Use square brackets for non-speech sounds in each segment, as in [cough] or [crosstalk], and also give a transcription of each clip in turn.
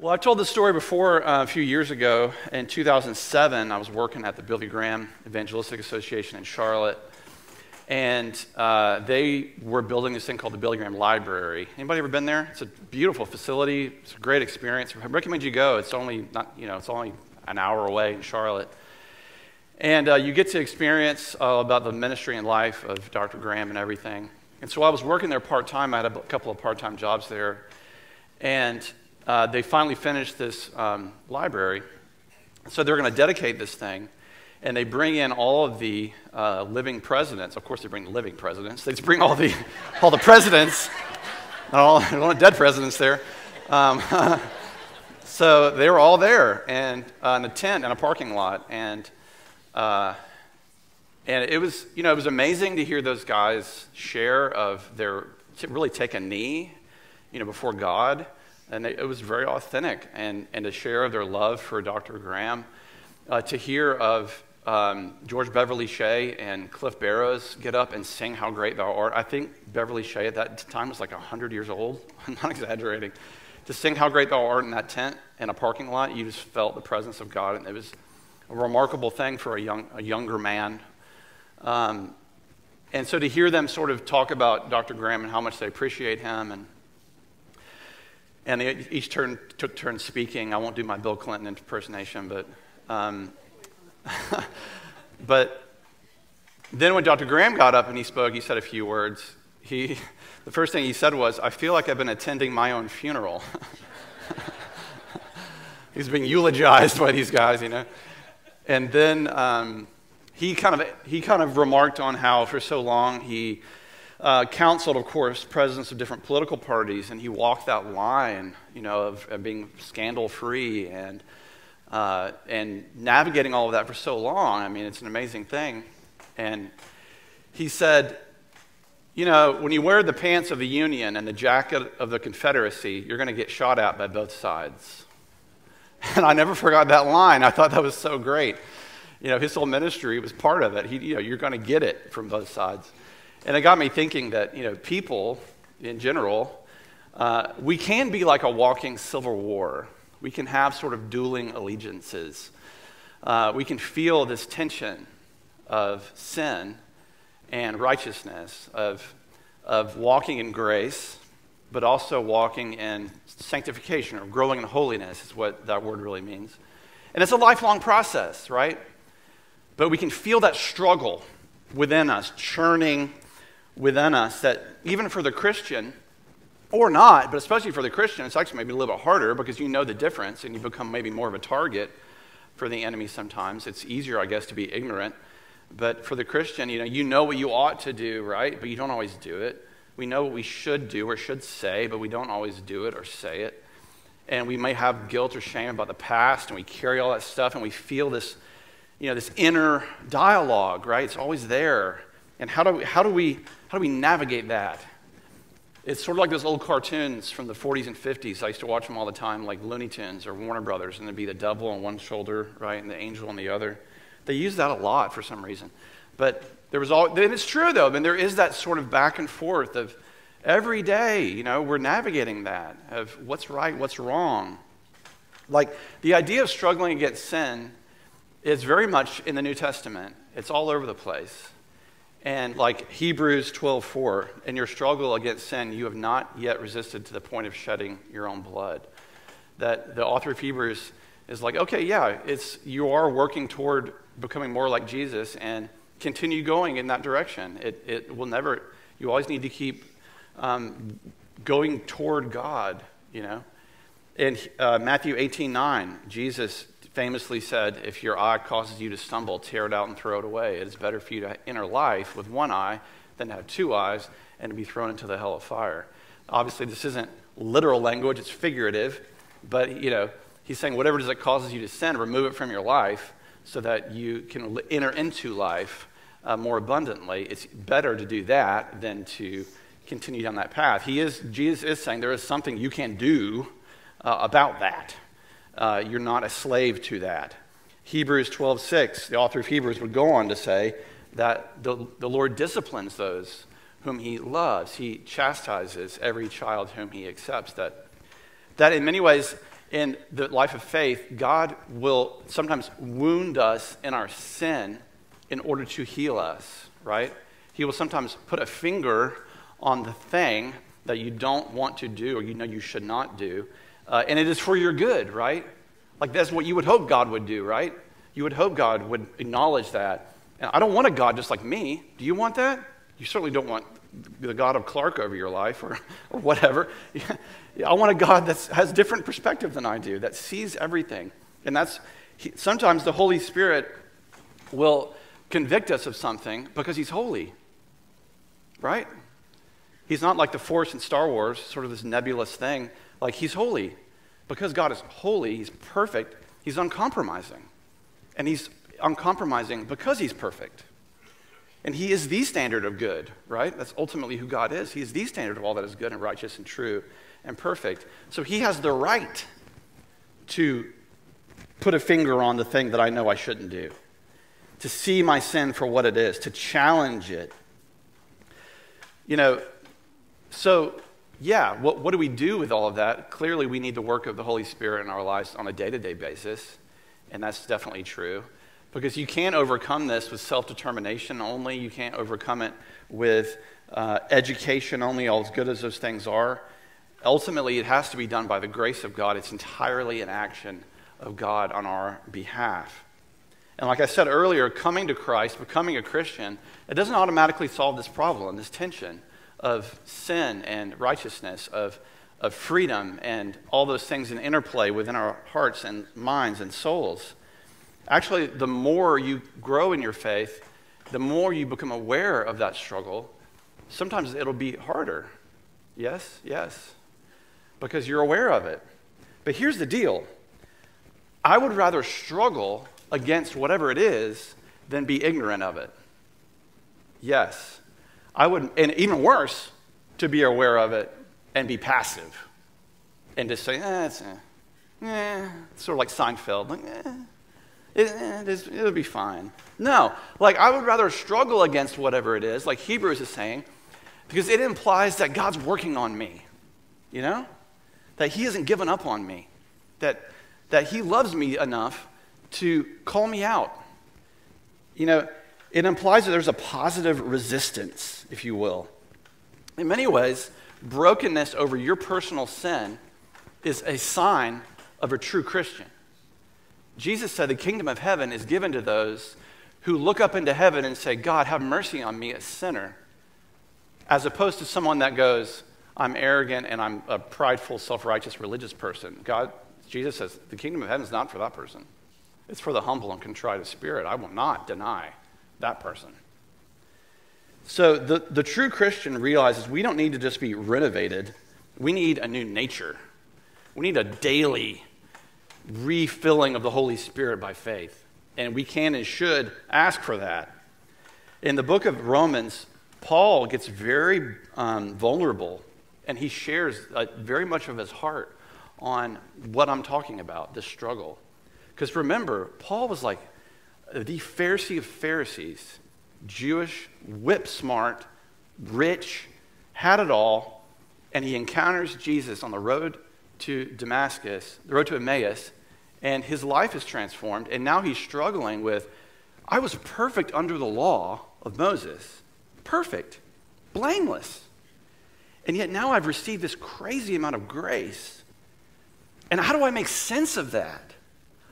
Well, I've told this story before uh, a few years ago. In 2007, I was working at the Billy Graham Evangelistic Association in Charlotte, and uh, they were building this thing called the Billy Graham Library. Anybody ever been there? It's a beautiful facility. It's a great experience. I recommend you go. It's only not, you know, it's only an hour away in Charlotte, and uh, you get to experience uh, about the ministry and life of Dr. Graham and everything. And so I was working there part time. I had a couple of part time jobs there, and uh, they finally finished this um, library. So they're going to dedicate this thing, and they bring in all of the uh, living presidents. Of course, they bring the living presidents. They bring all the, [laughs] all the presidents, not all, [laughs] not dead presidents there. Um, [laughs] so they were all there, and uh, in a tent in a parking lot, and uh, and it was you know it was amazing to hear those guys share of their really take a knee, you know, before God and it was very authentic and, and to share their love for Dr. Graham. Uh, to hear of um, George Beverly Shea and Cliff Barrows get up and sing How Great Thou Art. I think Beverly Shea at that time was like 100 years old. [laughs] I'm not exaggerating. To sing How Great Thou Art in that tent in a parking lot, you just felt the presence of God. And it was a remarkable thing for a, young, a younger man. Um, and so to hear them sort of talk about Dr. Graham and how much they appreciate him and and each turn, took turns speaking. I won't do my Bill Clinton impersonation, but, um, [laughs] but then when Dr. Graham got up and he spoke, he said a few words. He, [laughs] the first thing he said was, I feel like I've been attending my own funeral. [laughs] He's being eulogized by these guys, you know. And then um, he, kind of, he kind of remarked on how for so long he uh, counseled, of course, presidents of different political parties, and he walked that line, you know, of, of being scandal-free and uh, and navigating all of that for so long. I mean, it's an amazing thing. And he said, you know, when you wear the pants of the Union and the jacket of the Confederacy, you're going to get shot at by both sides. [laughs] And I never forgot that line. I thought that was so great. You know, his whole ministry was part of it. He, you know, you're going to get it from both sides. And it got me thinking that, you know, people in general, uh, we can be like a walking civil war. We can have sort of dueling allegiances. Uh, we can feel this tension of sin and righteousness, of, of walking in grace, but also walking in sanctification or growing in holiness, is what that word really means. And it's a lifelong process, right? But we can feel that struggle within us, churning within us that even for the Christian, or not, but especially for the Christian, it's actually maybe a little bit harder because you know the difference and you become maybe more of a target for the enemy sometimes. It's easier, I guess, to be ignorant. But for the Christian, you know, you know what you ought to do, right? But you don't always do it. We know what we should do or should say, but we don't always do it or say it. And we may have guilt or shame about the past, and we carry all that stuff, and we feel this, you know, this inner dialogue, right? It's always there. And how do we, how do we, how do we navigate that? It's sort of like those old cartoons from the 40s and 50s. I used to watch them all the time, like Looney Tunes or Warner Brothers, and there'd be the devil on one shoulder, right, and the angel on the other. They use that a lot for some reason. But there was all, and it's true though, I mean, there is that sort of back and forth of every day, you know, we're navigating that of what's right, what's wrong. Like the idea of struggling against sin is very much in the New Testament, it's all over the place. And like Hebrews 12:4, in your struggle against sin, you have not yet resisted to the point of shedding your own blood. That the author of Hebrews is like, okay, yeah, it's you are working toward becoming more like Jesus and continue going in that direction. It, it will never, you always need to keep um, going toward God, you know. In uh, Matthew 18 9, Jesus famously said, If your eye causes you to stumble, tear it out and throw it away. It is better for you to enter life with one eye than to have two eyes and to be thrown into the hell of fire. Obviously, this isn't literal language, it's figurative, but you know, he's saying whatever it is that causes you to sin, remove it from your life so that you can enter into life uh, more abundantly. It's better to do that than to continue down that path. He is, Jesus is saying there is something you can do uh, about that uh, you're not a slave to that. Hebrews 12:6, the author of Hebrews would go on to say that the, the Lord disciplines those whom he loves. He chastises every child whom he accepts. That, that in many ways, in the life of faith, God will sometimes wound us in our sin in order to heal us, right? He will sometimes put a finger on the thing that you don't want to do or you know you should not do, uh, and it is for your good, right? Like that's what you would hope God would do, right? You would hope God would acknowledge that. And I don't want a God just like me. Do you want that? You certainly don't want the God of Clark over your life or, [laughs] or whatever. [laughs] I want a God that has different perspective than I do, that sees everything. And that's he, sometimes the Holy Spirit will convict us of something because he's holy. Right? He's not like the Force in Star Wars, sort of this nebulous thing. Like he's holy. Because God is holy, he's perfect, he's uncompromising. And he's uncompromising because he's perfect. And he is the standard of good, right? That's ultimately who God is. He is the standard of all that is good and righteous and true and perfect. So he has the right to put a finger on the thing that I know I shouldn't do, to see my sin for what it is, to challenge it. You know, so yeah, what, what do we do with all of that? Clearly, we need the work of the Holy Spirit in our lives on a day to day basis, and that's definitely true. Because you can't overcome this with self determination only. You can't overcome it with uh, education only, all as good as those things are. Ultimately, it has to be done by the grace of God. It's entirely an action of God on our behalf. And like I said earlier, coming to Christ, becoming a Christian, it doesn't automatically solve this problem, this tension of sin and righteousness, of, of freedom, and all those things in interplay within our hearts and minds and souls. Actually, the more you grow in your faith, the more you become aware of that struggle, sometimes it'll be harder. Yes, yes, because you're aware of it. But here's the deal I would rather struggle against whatever it is than be ignorant of it. Yes. I would, and even worse, to be aware of it and be passive and just say, eh, it's, eh, eh. sort of like Seinfeld, like, eh. It, will be fine. No, like I would rather struggle against whatever it is, like Hebrews is saying, because it implies that God's working on me, you know? That He hasn't given up on me, that, that He loves me enough to call me out. You know, it implies that there's a positive resistance, if you will. In many ways, brokenness over your personal sin is a sign of a true Christian. Jesus said the kingdom of heaven is given to those who look up into heaven and say, God, have mercy on me, a sinner, as opposed to someone that goes, I'm arrogant and I'm a prideful, self righteous religious person. God, Jesus says, the kingdom of heaven is not for that person. It's for the humble and contrite of spirit. I will not deny that person. So the, the true Christian realizes we don't need to just be renovated, we need a new nature. We need a daily refilling of the Holy Spirit by faith. And we can and should ask for that. In the book of Romans, Paul gets very um, vulnerable and he shares uh, very much of his heart on what I'm talking about, this struggle. Because remember, Paul was like the Pharisee of Pharisees, Jewish, whip smart, rich, had it all, and he encounters Jesus on the road to Damascus, the road to Emmaus, and his life is transformed. And now he's struggling with I was perfect under the law of Moses, perfect, blameless. And yet now I've received this crazy amount of grace. And how do I make sense of that?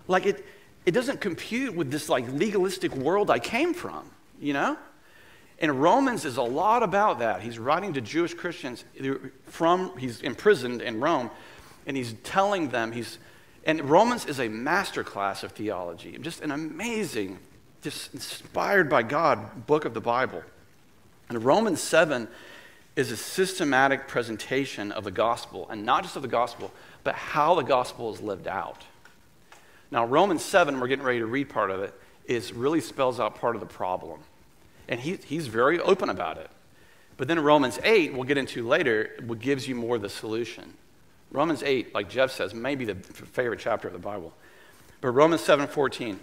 Like it, it doesn't compute with this like legalistic world I came from, you know? And Romans is a lot about that. He's writing to Jewish Christians from, he's imprisoned in Rome, and he's telling them, he's, and Romans is a masterclass of theology, just an amazing, just inspired by God book of the Bible. And Romans 7 is a systematic presentation of the gospel, and not just of the gospel, but how the gospel is lived out. Now, Romans 7, we're getting ready to read part of it, is really spells out part of the problem. And he, he's very open about it. But then Romans 8, we'll get into later, gives you more the solution. Romans 8, like Jeff says, may be the favorite chapter of the Bible. But Romans 7 14,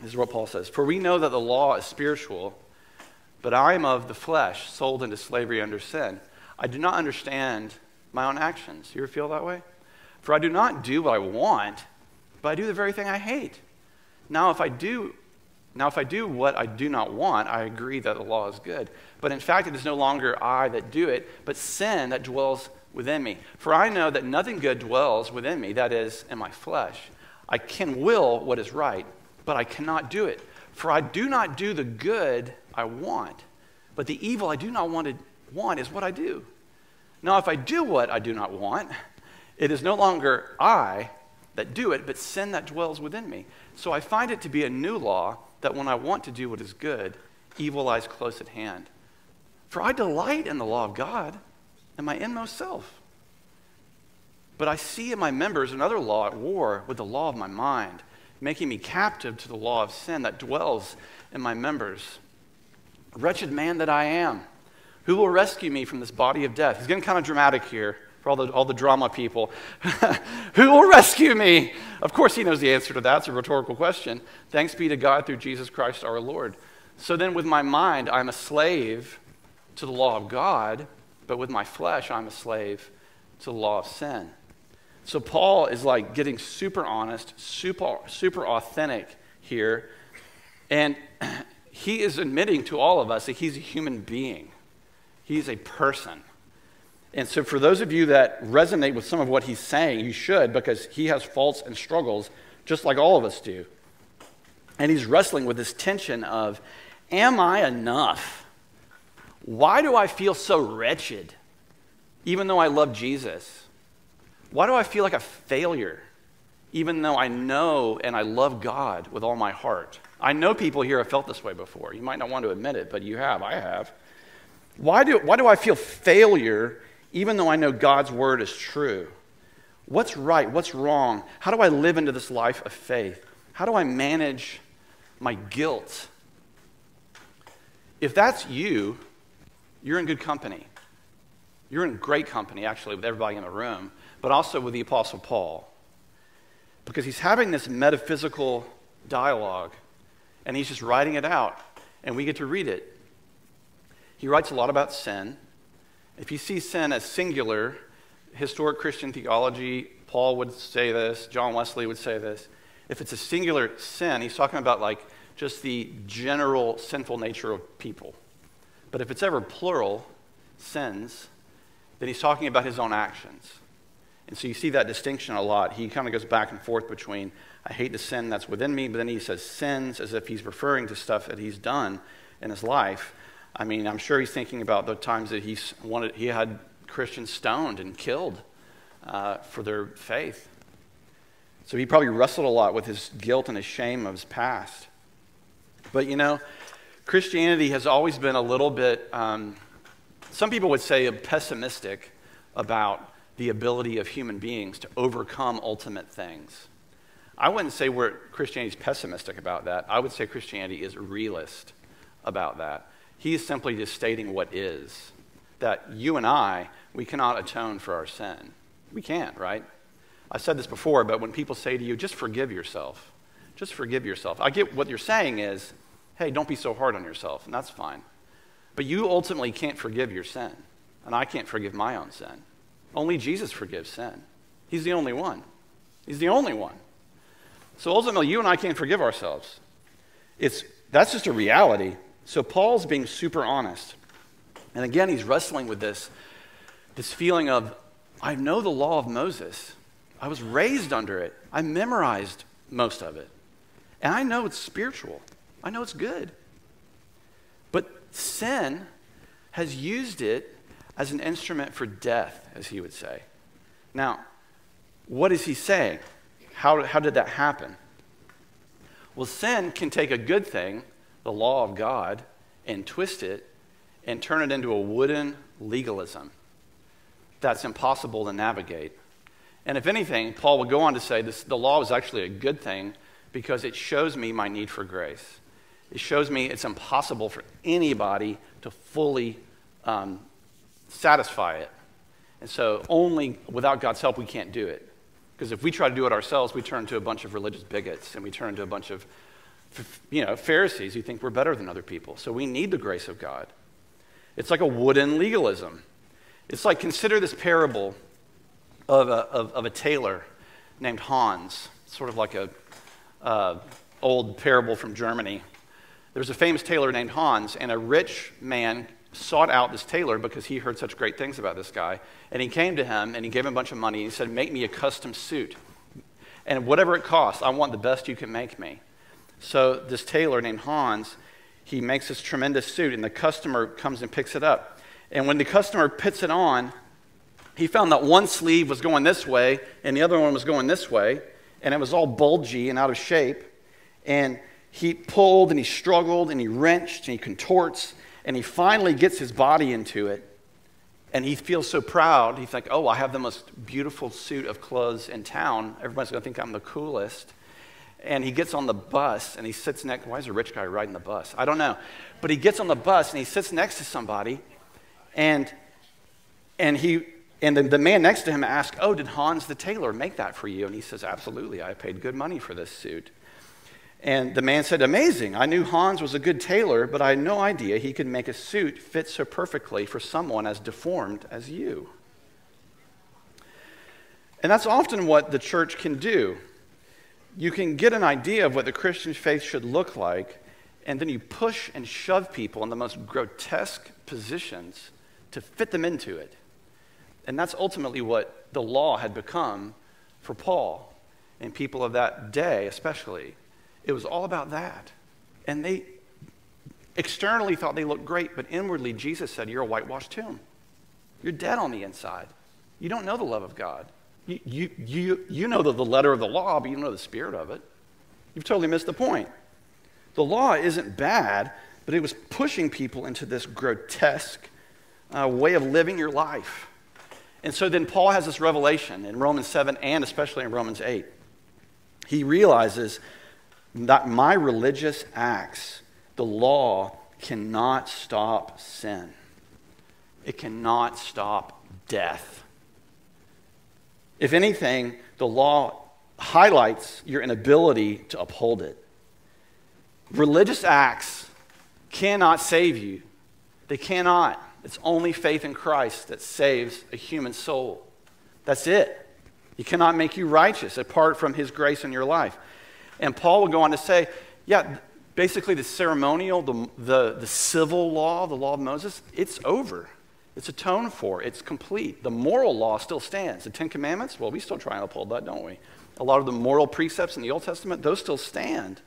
this is what Paul says For we know that the law is spiritual, but I am of the flesh, sold into slavery under sin. I do not understand my own actions. You ever feel that way? For I do not do what I want, but I do the very thing I hate. Now, if I do now, if I do what I do not want, I agree that the law is good. But in fact, it is no longer I that do it, but sin that dwells within me. For I know that nothing good dwells within me, that is, in my flesh. I can will what is right, but I cannot do it. For I do not do the good I want, but the evil I do not want, to, want is what I do. Now, if I do what I do not want, it is no longer I that do it, but sin that dwells within me. So I find it to be a new law that when I want to do what is good, evil lies close at hand. For I delight in the law of God and my inmost self. But I see in my members another law at war with the law of my mind, making me captive to the law of sin that dwells in my members. Wretched man that I am, who will rescue me from this body of death? He's getting kind of dramatic here for all the, all the drama people. [laughs] Who will rescue me? Of course, he knows the answer to that. It's a rhetorical question. Thanks be to God through Jesus Christ our Lord. So then, with my mind, I'm a slave to the law of God, but with my flesh, I'm a slave to the law of sin. So Paul is like getting super honest, super, super authentic here. And [clears throat] he is admitting to all of us that he's a human being, he's a person. And so, for those of you that resonate with some of what he's saying, you should because he has faults and struggles just like all of us do. And he's wrestling with this tension of, Am I enough? Why do I feel so wretched, even though I love Jesus? Why do I feel like a failure, even though I know and I love God with all my heart? I know people here have felt this way before. You might not want to admit it, but you have. I have. Why do, why do I feel failure even though I know God's word is true? What's right? What's wrong? How do I live into this life of faith? How do I manage my guilt? If that's you, you're in good company. You're in great company, actually, with everybody in the room, but also with the Apostle Paul. Because he's having this metaphysical dialogue, and he's just writing it out, and we get to read it. He writes a lot about sin. If you see sin as singular, historic Christian theology, Paul would say this, John Wesley would say this. If it's a singular sin, he's talking about like just the general sinful nature of people. But if it's ever plural sins, then he's talking about his own actions. And so you see that distinction a lot. He kind of goes back and forth between, I hate the sin that's within me, but then he says sins as if he's referring to stuff that he's done in his life. I mean, I'm sure he's thinking about the times that he's wanted, he had Christians stoned and killed uh, for their faith. So he probably wrestled a lot with his guilt and his shame of his past. But you know, Christianity has always been a little bit, um, some people would say, pessimistic about the ability of human beings to overcome ultimate things. I wouldn't say we're Christianity is pessimistic about that. I would say Christianity is realist about that. He is simply just stating what is. That you and I, we cannot atone for our sin. We can't, right? I said this before, but when people say to you, just forgive yourself, just forgive yourself. I get what you're saying is, hey, don't be so hard on yourself, and that's fine. But you ultimately can't forgive your sin, and I can't forgive my own sin. Only Jesus forgives sin. He's the only one. He's the only one. So ultimately, you and I can't forgive ourselves. It's, that's just a reality. So Paul's being super honest. And again, he's wrestling with this, this feeling of, I know the law of Moses. I was raised under it. I memorized most of it. And I know it's spiritual. I know it's good. But sin has used it as an instrument for death, as he would say. Now, what is he saying? How, how did that happen? Well, sin can take a good thing the law of God and twist it and turn it into a wooden legalism that's impossible to navigate. And if anything, Paul would go on to say this, the law is actually a good thing because it shows me my need for grace. It shows me it's impossible for anybody to fully um, satisfy it. And so, only without God's help, we can't do it. Because if we try to do it ourselves, we turn to a bunch of religious bigots and we turn to a bunch of you know, Pharisees who think we're better than other people. So we need the grace of God. It's like a wooden legalism. It's like consider this parable of a, of, of a tailor named Hans, sort of like a uh, old parable from Germany. There was a famous tailor named Hans, and a rich man sought out this tailor because he heard such great things about this guy. And he came to him and he gave him a bunch of money. And he said, Make me a custom suit. And whatever it costs, I want the best you can make me. So this tailor named Hans, he makes this tremendous suit, and the customer comes and picks it up. And when the customer puts it on, he found that one sleeve was going this way and the other one was going this way, and it was all bulgy and out of shape. And he pulled and he struggled and he wrenched and he contorts, and he finally gets his body into it. And he feels so proud. He's like, oh, I have the most beautiful suit of clothes in town. Everybody's going to think I'm the coolest. And he gets on the bus and he sits next. Why is a rich guy riding the bus? I don't know. But he gets on the bus and he sits next to somebody. And, and, he, and the, the man next to him asks, Oh, did Hans the tailor make that for you? And he says, Absolutely. I paid good money for this suit. And the man said, Amazing. I knew Hans was a good tailor, but I had no idea he could make a suit fit so perfectly for someone as deformed as you. And that's often what the church can do. You can get an idea of what the Christian faith should look like, and then you push and shove people in the most grotesque positions to fit them into it. And that's ultimately what the law had become for Paul and people of that day, especially. It was all about that. And they externally thought they looked great, but inwardly, Jesus said, You're a whitewashed tomb. You're dead on the inside. You don't know the love of God. You, you, you, know the, the letter of the law, but you don't know the spirit of it. You've totally missed the point. The law isn't bad, but it was pushing people into this grotesque uh, way of living your life. And so then Paul has this revelation in Romans 7 and especially in Romans 8. He realizes that my religious acts, the law, cannot stop sin. It cannot stop death. If anything, the law highlights your inability to uphold it. Religious acts cannot save you. They cannot. It's only faith in Christ that saves a human soul. That's it. He cannot make you righteous apart from his grace in your life. And Paul will go on to say, yeah, basically the ceremonial, the, the, the civil law, the law of Moses, it's over. It's atoned for. It's complete. The moral law still stands. The Ten Commandments, well, we still try and uphold that, don't we? A lot of the moral precepts in the Old Testament, those still stand.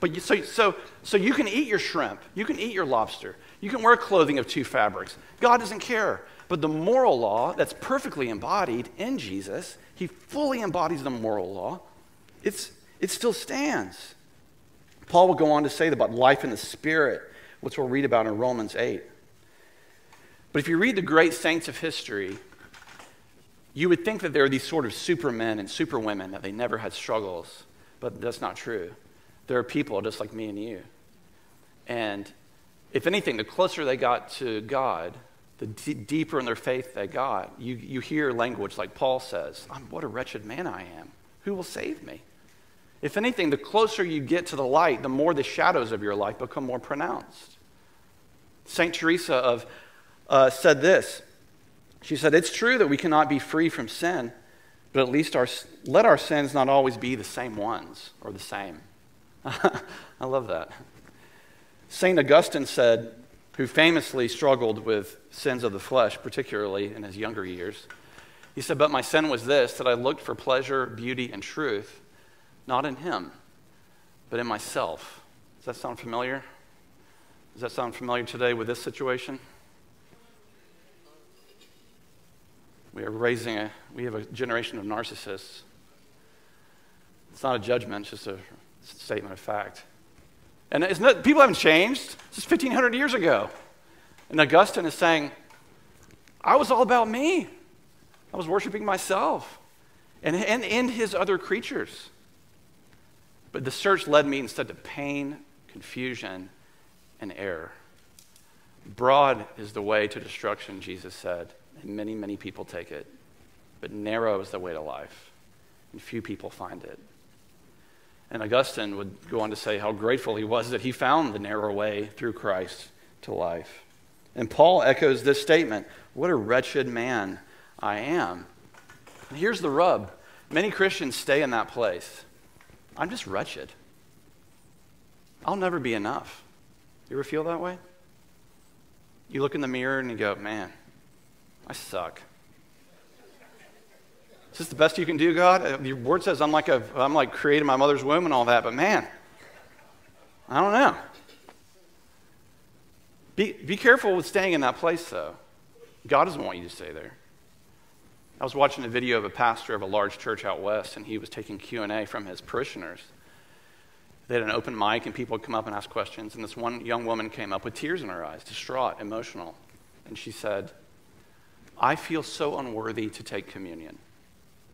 But you, so, so, so you can eat your shrimp, you can eat your lobster, you can wear clothing of two fabrics. God doesn't care. But the moral law that's perfectly embodied in Jesus, he fully embodies the moral law. It's, it still stands. Paul will go on to say about life in the Spirit, which we'll read about in Romans 8. But if you read the great saints of history, you would think that there are these sort of supermen and superwomen, that they never had struggles. But that's not true. There are people just like me and you. And if anything, the closer they got to God, the d- deeper in their faith they got, you, you hear language like Paul says, What a wretched man I am. Who will save me? If anything, the closer you get to the light, the more the shadows of your life become more pronounced. St. Teresa of, uh, said this. She said, It's true that we cannot be free from sin, but at least our, let our sins not always be the same ones or the same. [laughs] I love that. St. Augustine said, who famously struggled with sins of the flesh, particularly in his younger years, he said, But my sin was this, that I looked for pleasure, beauty, and truth not in him, but in myself. Does that sound familiar? Does that sound familiar today with this situation? We are raising a, we have a generation of narcissists. It's not a judgment, it's just a statement of fact. And not, people haven't changed. This is 1,500 years ago. And Augustine is saying, I was all about me. I was worshiping myself and, and, and his other creatures. But the search led me instead to pain, confusion, and error. Broad is the way to destruction, Jesus said, and many, many people take it. But narrow is the way to life, and few people find it. And Augustine would go on to say how grateful he was that he found the narrow way through Christ to life. And Paul echoes this statement What a wretched man I am. And here's the rub many Christians stay in that place. I'm just wretched. I'll never be enough. You ever feel that way? You look in the mirror and you go, man, I suck. Is this the best you can do, God? Uh, your word says I'm like, a, I'm like created my mother's womb and all that, but man, I don't know. Be, be careful with staying in that place, though. God doesn't want you to stay there. I was watching a video of a pastor of a large church out west, and he was taking Q&A from his parishioners. They had an open mic, and people would come up and ask questions. And this one young woman came up with tears in her eyes, distraught, emotional. And she said, I feel so unworthy to take communion.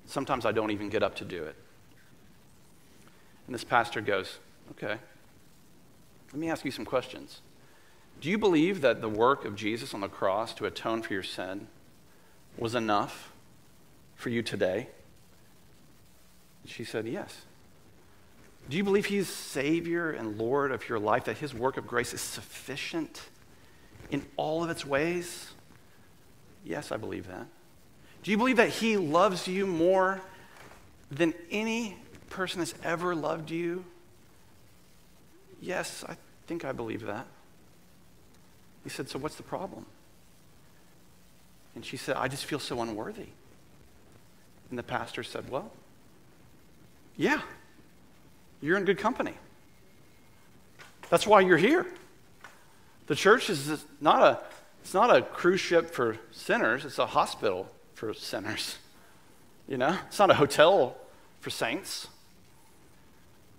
Sometimes I don't even get up to do it. And this pastor goes, Okay, let me ask you some questions. Do you believe that the work of Jesus on the cross to atone for your sin was enough for you today? She said, Yes. Do you believe He's Savior and Lord of your life, that His work of grace is sufficient in all of its ways? Yes, I believe that. Do you believe that He loves you more than any person has ever loved you? Yes, I think I believe that. He said, So what's the problem? And she said, I just feel so unworthy. And the pastor said, Well, yeah, you're in good company. That's why you're here. The church is not a, it's not a cruise ship for sinners, it's a hospital for sinners. You know, it's not a hotel for saints.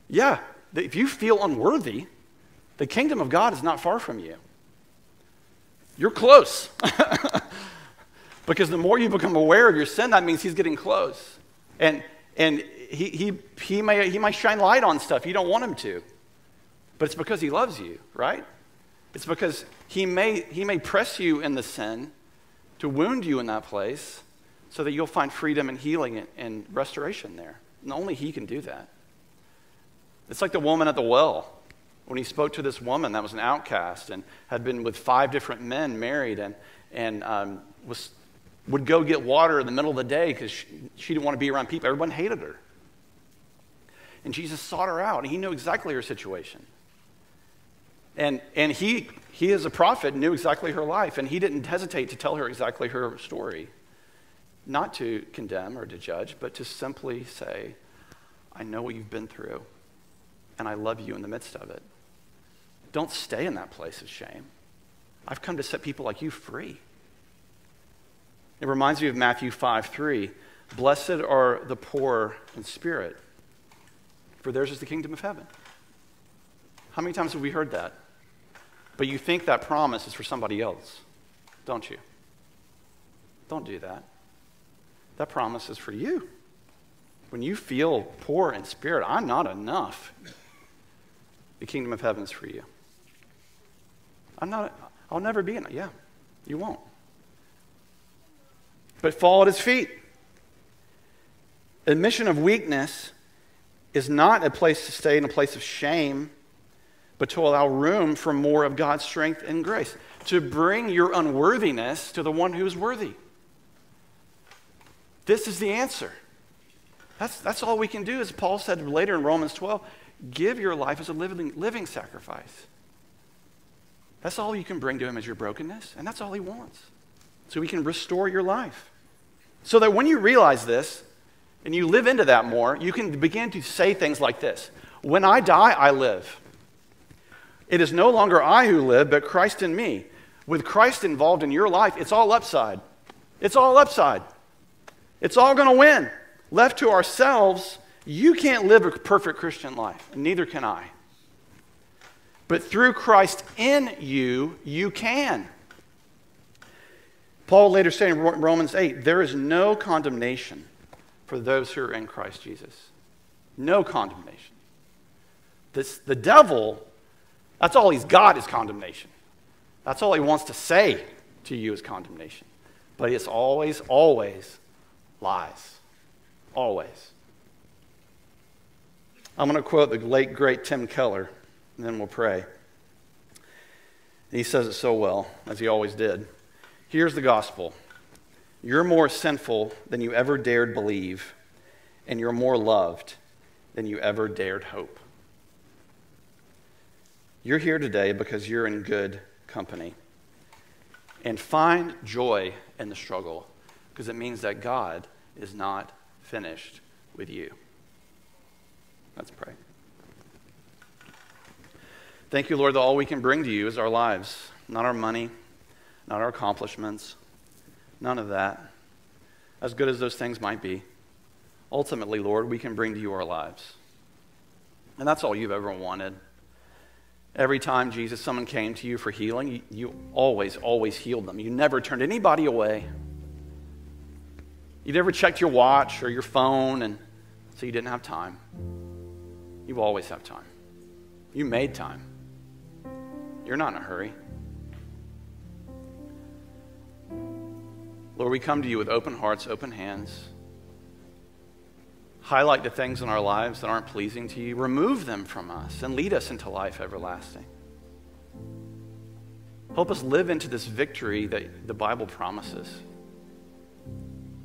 Yeah, if you feel unworthy, the kingdom of God is not far from you. You're close. [laughs] because the more you become aware of your sin, that means he's getting close. And, and he, he, he, may, he might shine light on stuff you don't want him to. But it's because he loves you, right? It's because he may, he may press you in the sin to wound you in that place so that you'll find freedom and healing and, and restoration there. And only he can do that. It's like the woman at the well when he spoke to this woman that was an outcast and had been with five different men married and, and um, was, would go get water in the middle of the day because she, she didn't want to be around people. Everyone hated her. And Jesus sought her out, and he knew exactly her situation. And, and he, he, as a prophet, knew exactly her life, and he didn't hesitate to tell her exactly her story. Not to condemn or to judge, but to simply say, I know what you've been through, and I love you in the midst of it. Don't stay in that place of shame. I've come to set people like you free. It reminds me of Matthew 5 3. Blessed are the poor in spirit, for theirs is the kingdom of heaven. How many times have we heard that? But you think that promise is for somebody else, don't you? Don't do that. That promise is for you. When you feel poor in spirit, I'm not enough. The kingdom of heaven is for you. I'm not, I'll never be it. Yeah, you won't. But fall at his feet. Admission of weakness is not a place to stay in a place of shame, but to allow room for more of God's strength and grace. To bring your unworthiness to the one who is worthy. This is the answer. That's, that's all we can do, as Paul said later in Romans 12 give your life as a living, living sacrifice. That's all you can bring to him is your brokenness, and that's all he wants. So he can restore your life. So that when you realize this, and you live into that more, you can begin to say things like this When I die, I live. It is no longer I who live, but Christ in me. With Christ involved in your life, it's all upside. It's all upside. It's all going to win. Left to ourselves, you can't live a perfect Christian life, and neither can I. But through Christ in you, you can. Paul later said in Romans 8, there is no condemnation for those who are in Christ Jesus. No condemnation. This, the devil, that's all he's got is condemnation. That's all he wants to say to you is condemnation. But it's always, always lies. Always. I'm going to quote the late, great Tim Keller, and then we'll pray. He says it so well, as he always did. Here's the gospel You're more sinful than you ever dared believe, and you're more loved than you ever dared hope. You're here today because you're in good company. And find joy in the struggle because it means that God is not finished with you. Let's pray. Thank you, Lord, that all we can bring to you is our lives, not our money, not our accomplishments, none of that. As good as those things might be, ultimately, Lord, we can bring to you our lives. And that's all you've ever wanted. Every time, Jesus, someone came to you for healing, you, you always, always healed them. You never turned anybody away. You never checked your watch or your phone, and so you didn't have time. You always have time. You made time. You're not in a hurry. Lord, we come to you with open hearts, open hands. Highlight the things in our lives that aren't pleasing to you. Remove them from us and lead us into life everlasting. Help us live into this victory that the Bible promises.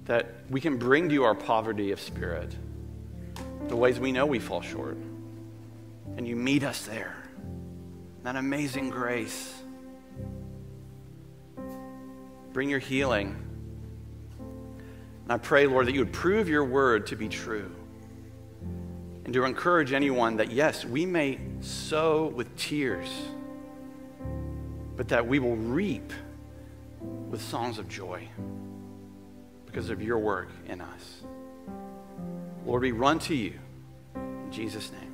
That we can bring to you our poverty of spirit, the ways we know we fall short. And you meet us there. That amazing grace. Bring your healing and I pray, Lord, that you would prove your word to be true. And to encourage anyone that, yes, we may sow with tears, but that we will reap with songs of joy because of your work in us. Lord, we run to you. In Jesus' name.